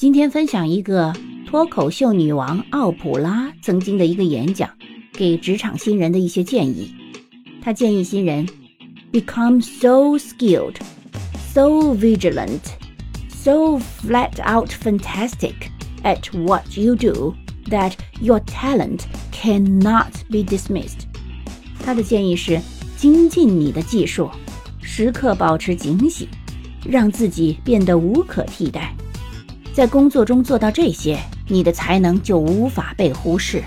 今天分享一个脱口秀女王奥普拉曾经的一个演讲，给职场新人的一些建议。她建议新人 become so skilled, so vigilant, so flat out fantastic at what you do that your talent cannot be dismissed。她的建议是精进你的技术，时刻保持警醒，让自己变得无可替代。在工作中做到这些，你的才能就无法被忽视。